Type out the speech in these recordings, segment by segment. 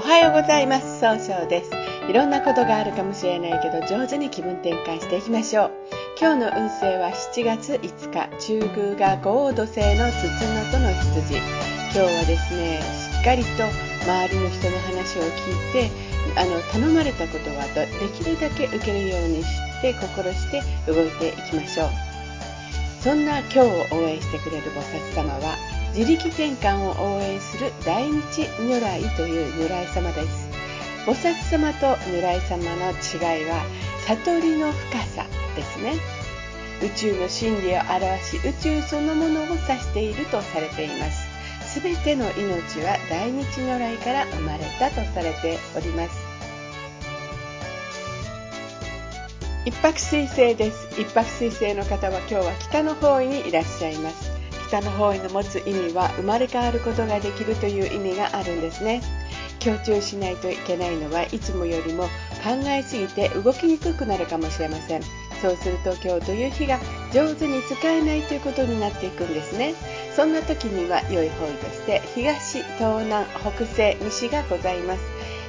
おはようございます。総称です。いろんなことがあるかもしれないけど上手に気分転換していきましょう。今日の運勢は7月5日中宮が五黄土星の筒のとの羊。今日はですねしっかりと周りの人の話を聞いてあの頼まれたことはできるだけ受けるようにして心して動いていきましょう。そんな今日を応援してくれる菩薩様は自力転換を応援する大日如来という如来様です。菩薩様と如来様の違いは悟りの深さですね。宇宙の真理を表し宇宙そのものを指しているとされています。すべての命は大日如来から生まれたとされております。一泊水星です。一泊水星の方は今日は北の方位にいらっしゃいます。北の方位の持つ意味は生まれ変わることができるという意味があるんですね。強調しないといけないのはいつもよりも考えすぎて動きにくくなるかもしれません。そうすると今日という日が上手に使えないということになっていくんですね。そんな時には良い方位として東東南北西西がございます。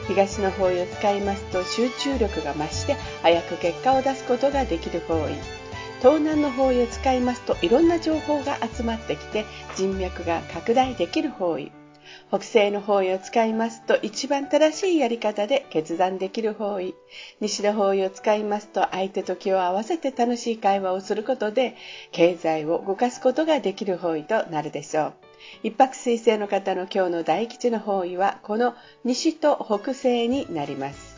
東の方位を使いますと集中力が増して早く結果を出すことができる方位。東南の方位を使いますといろんな情報が集まってきて人脈が拡大できる方位。北西の方位を使いますと一番正しいやり方で決断できる方位。西の方位を使いますと相手と気を合わせて楽しい会話をすることで経済を動かすことができる方位となるでしょう。一泊水星の方の今日の大吉の方位はこの西と北西になります。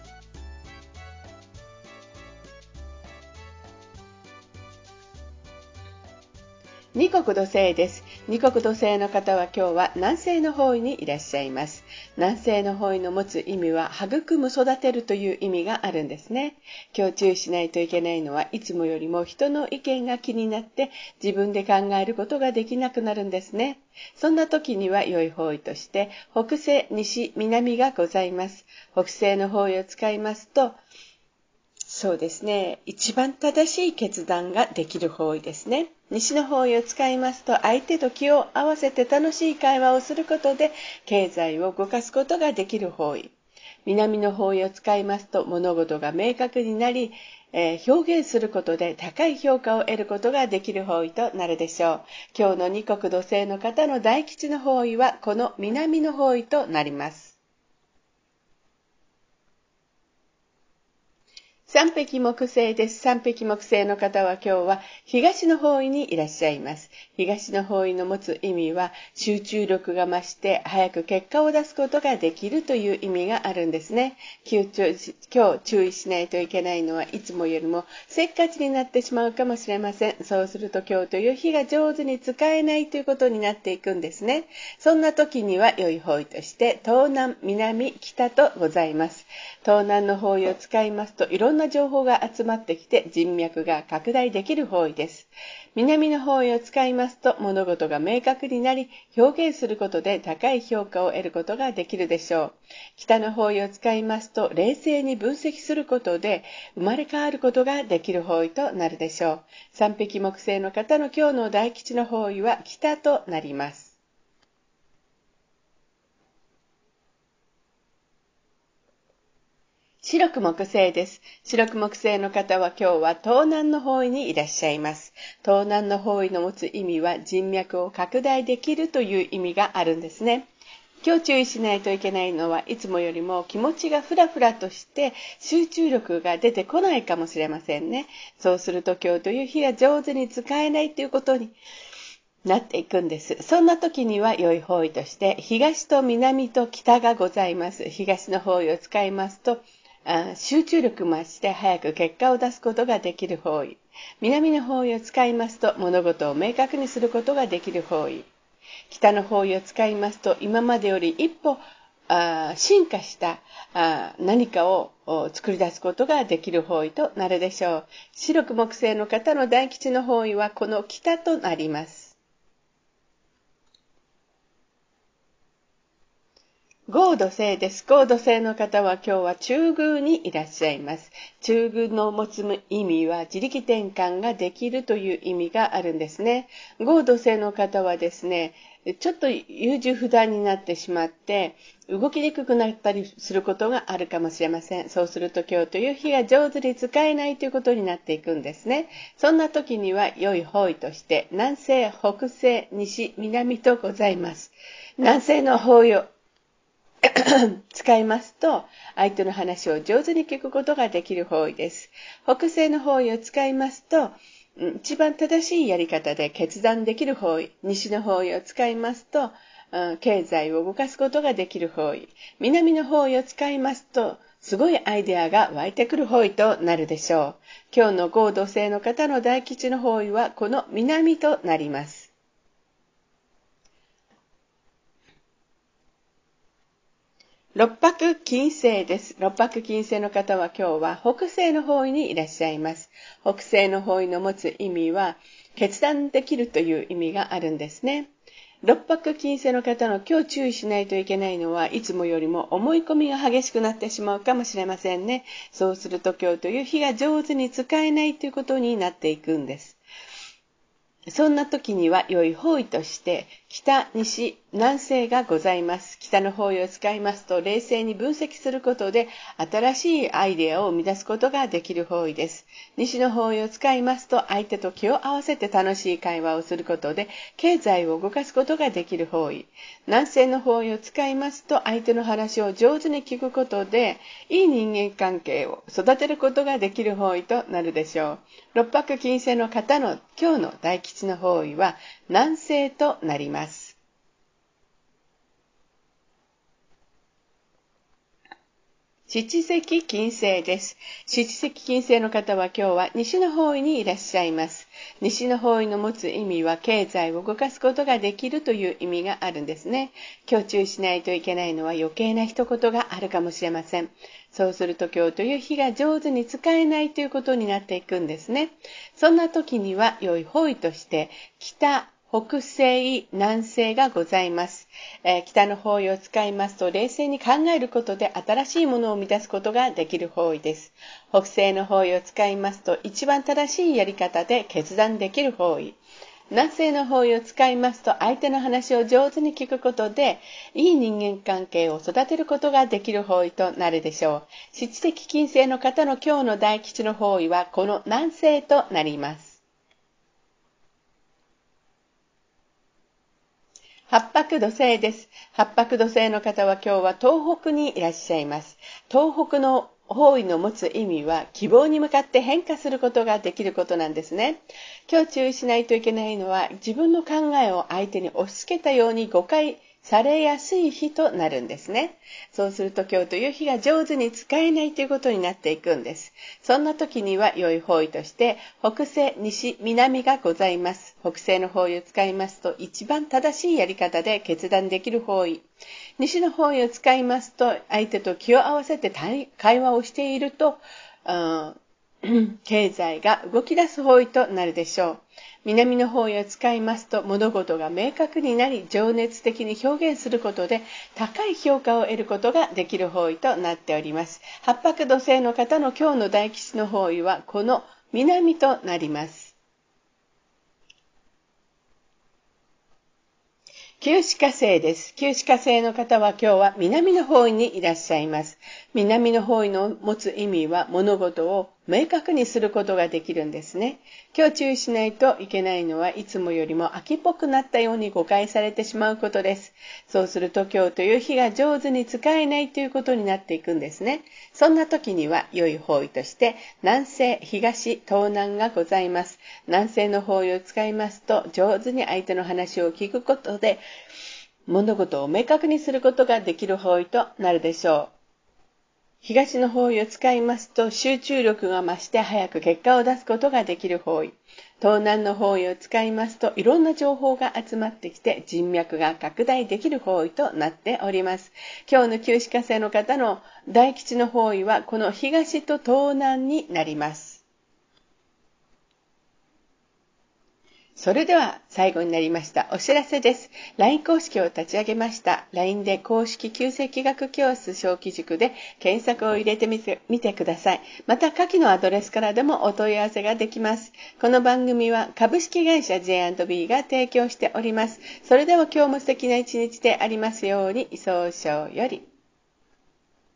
二国土星です。二国土星の方は今日は南西の方位にいらっしゃいます。南西の方位の持つ意味は育む、育てるという意味があるんですね。今日注意しないといけないのはいつもよりも人の意見が気になって自分で考えることができなくなるんですね。そんな時には良い方位として北西、西、南がございます。北西の方位を使いますとそうですね。一番正しい決断ができる方位ですね。西の方位を使いますと、相手と気を合わせて楽しい会話をすることで、経済を動かすことができる方位。南の方位を使いますと、物事が明確になり、えー、表現することで高い評価を得ることができる方位となるでしょう。今日の二国土星の方の大吉の方位は、この南の方位となります。三匹木星です。三匹木星の方は今日は東の方位にいらっしゃいます。東の方位の持つ意味は集中力が増して早く結果を出すことができるという意味があるんですね。今日注意しないといけないのはいつもよりもせっかちになってしまうかもしれません。そうすると今日という日が上手に使えないということになっていくんですね。そんな時には良い方位として東南、南、北とございます。東南の方位を使いますといろんなな情報が集まってきて人脈が拡大できる方位です。南の方位を使いますと物事が明確になり表現することで高い評価を得ることができるでしょう。北の方位を使いますと冷静に分析することで生まれ変わることができる方位となるでしょう。三匹木星の方の今日の大吉の方位は北となります。白く木星です。白く木星の方は今日は東南の方位にいらっしゃいます。東南の方位の持つ意味は人脈を拡大できるという意味があるんですね。今日注意しないといけないのはいつもよりも気持ちがふらふらとして集中力が出てこないかもしれませんね。そうすると今日という日が上手に使えないということになっていくんです。そんな時には良い方位として東と南と北がございます。東の方位を使いますと集中力増して早く結果を出すことができる方位。南の方位を使いますと物事を明確にすることができる方位。北の方位を使いますと今までより一歩あ進化したあ何かを作り出すことができる方位となるでしょう。白く木星の方の大吉の方位はこの北となります。合土星です。合土星の方は今日は中宮にいらっしゃいます。中宮の持つ意味は自力転換ができるという意味があるんですね。合土星の方はですね、ちょっと優柔不断になってしまって、動きにくくなったりすることがあるかもしれません。そうすると今日という日が上手に使えないということになっていくんですね。そんな時には良い方位として南西、北西、西、南とございます。南西の方位を 使いますと、相手の話を上手に聞くことができる方位です。北西の方位を使いますと、一番正しいやり方で決断できる方位、西の方位を使いますと、経済を動かすことができる方位、南の方位を使いますと、すごいアイデアが湧いてくる方位となるでしょう。今日の合同性の方の大吉の方位はこの南となります。六白金星です。六白金星の方は今日は北西の方位にいらっしゃいます。北西の方位の持つ意味は決断できるという意味があるんですね。六白金星の方の今日注意しないといけないのはいつもよりも思い込みが激しくなってしまうかもしれませんね。そうすると今日という日が上手に使えないということになっていくんです。そんな時には良い方位として北、西、南西がございます。北の方位を使いますと冷静に分析することで新しいアイデアを生み出すことができる方位です。西の方位を使いますと相手と気を合わせて楽しい会話をすることで経済を動かすことができる方位。南西の方位を使いますと相手の話を上手に聞くことでいい人間関係を育てることができる方位となるでしょう。六白金星の方の今日の大吉の方位は南西となります。七石金星です。七石金星の方は今日は西の方位にいらっしゃいます。西の方位の持つ意味は経済を動かすことができるという意味があるんですね。今日注意しないといけないのは余計な一言があるかもしれません。そうすると今日という日が上手に使えないということになっていくんですね。そんな時には良い方位として北、北西、南西がございます、えー、北の方位を使いますと冷静に考えることで新しいものを生み出すことができる方位です。北西の方位を使いますと一番正しいやり方で決断できる方位。南西の方位を使いますと相手の話を上手に聞くことでいい人間関係を育てることができる方位となるでしょう。七石金星の方の今日の大吉の方位はこの南西となります。八白土星です。八白土星の方は今日は東北にいらっしゃいます。東北の方位の持つ意味は希望に向かって変化することができることなんですね。今日注意しないといけないのは自分の考えを相手に押し付けたように誤解されやすい日となるんですね。そうすると今日という日が上手に使えないということになっていくんです。そんな時には良い方位として北西、西、南がございます。北西の方位を使いますと一番正しいやり方で決断できる方位。西の方位を使いますと相手と気を合わせて会話をしていると、経済が動き出す方位となるでしょう。南の方位を使いますと物事が明確になり情熱的に表現することで高い評価を得ることができる方位となっております。八白土星の方の今日の大吉の方位はこの南となります。旧歯科星です。旧歯科星の方は今日は南の方位にいらっしゃいます。南の方位の持つ意味は物事を明確にすることができるんですね。今日注意しないといけないのはいつもよりも秋っぽくなったように誤解されてしまうことです。そうすると今日という日が上手に使えないということになっていくんですね。そんな時には良い方位として南西、東、東南がございます。南西の方位を使いますと上手に相手の話を聞くことで物事を明確にすることができる方位となるでしょう。東の方位を使いますと集中力が増して早く結果を出すことができる方位。東南の方位を使いますといろんな情報が集まってきて人脈が拡大できる方位となっております。今日の旧歯科生の方の大吉の方位はこの東と東南になります。それでは最後になりましたお知らせです。LINE 公式を立ち上げました。LINE で公式旧世紀学教室小規塾で検索を入れてみてみてください。また下記のアドレスからでもお問い合わせができます。この番組は株式会社 J&B が提供しております。それでは今日も素敵な一日でありますように、早々より。